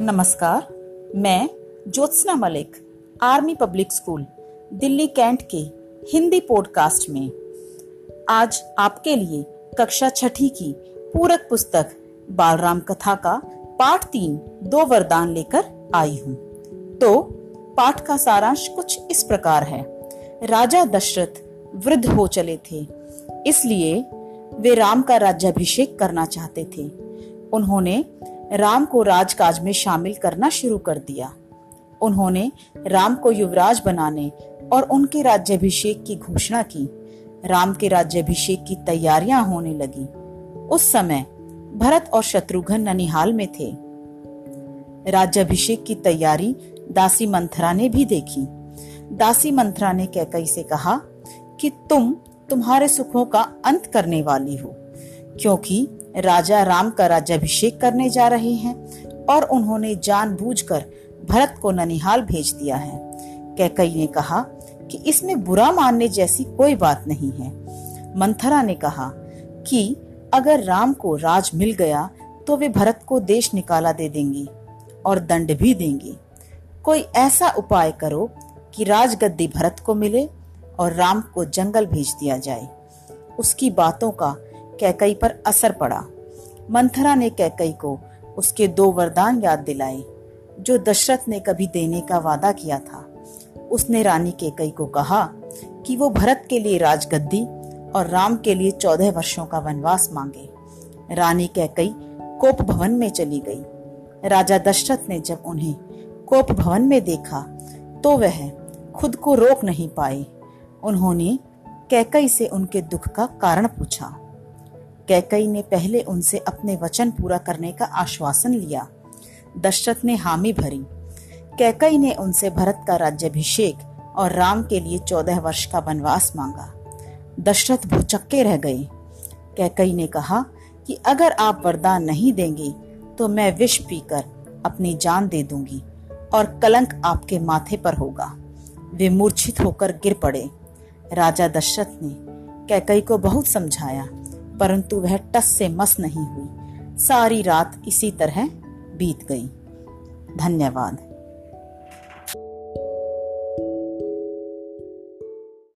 नमस्कार, मैं Jyotsna Malik, army public school, Delhi cantt के हिंदी पॉडकास्ट में। आज आपके लिए कक्षा छठी की पूरक पुस्तक, बालराम कथा का पाठ तीन, दो वरदान लेकर आई हूँ। तो पाठ का सारांश कुछ इस प्रकार है। राजा दशरथ वृद्ध हो चले थे, इसलिए वे राम का राज्याभिषेक करना चाहते थे। उन्होंने राम को राजकाज में शामिल करना शुरू कर दिया। उन्होंने राम को युवराज बनाने और उनके राज्याभिषेक की घोषणा की। राम के राज्याभिषेक की तैयारियाँ होने लगी। उस समय भरत और शत्रुघ्न ननिहाल में थे। राज्याभिषेक की तैयारी दासी मंथरा ने भी देखी। दासी मंथरा ने कैकई से कहा कि तुम तुम्हारे सुखों का अंत करने वाली हो, क्योंकि राजा राम का राज्याभिषेक करने जा रहे हैं और उन्होंने जानबूझकर भरत को ननिहाल भेज दिया है। कैकई ने कहा कि इसमें बुरा मानने जैसी कोई बात नहीं है। मंथरा ने कहा कि अगर राम को राज मिल गया तो वे भरत को देश निकाला दे देंगी और दंड भी देंगी। कोई ऐसा उपाय करो कि राजगद्दी भरत को मिले और राम को जंगल भेज दिया जाए। उसकी बातों का कैकई पर असर पड़ा। मंथरा ने कैकई को उसके दो वरदान याद दिलाए, जो दशरथ ने कभी देने का वादा किया था। उसने रानी कैकई को कहा कि वो भरत के लिए राजगद्दी और राम के लिए चौदह वर्षों का वनवास मांगे। रानी कैकई कोप भवन में चली गई। राजा दशरथ ने जब उन्हें कोप भवन में देखा तो वह खुद को रोक नहीं पाए। उन्होंने कैकई से उनके दुख का कारण पूछा। कैकई ने पहले उनसे अपने वचन पूरा करने का आश्वासन लिया। दशरथ ने हामी भरी। कैकई ने उनसे भरत का राज्यभिषेक और राम के लिए चौदह वर्ष का वनवास मांगा। दशरथ भूचक्के रह गए। कैकई ने कहा कि अगर आप वरदान नहीं देंगे तो मैं विष पीकर अपनी जान दे दूँगी और कलंक आपके माथे पर होगा। वे मूर्छित होकर गिर पड़े। राजा दशरथ ने कैकई को बहुत समझाया। परंतु वह टस से मस नहीं हुई। सारी रात इसी तरह बीत गई। धन्यवाद।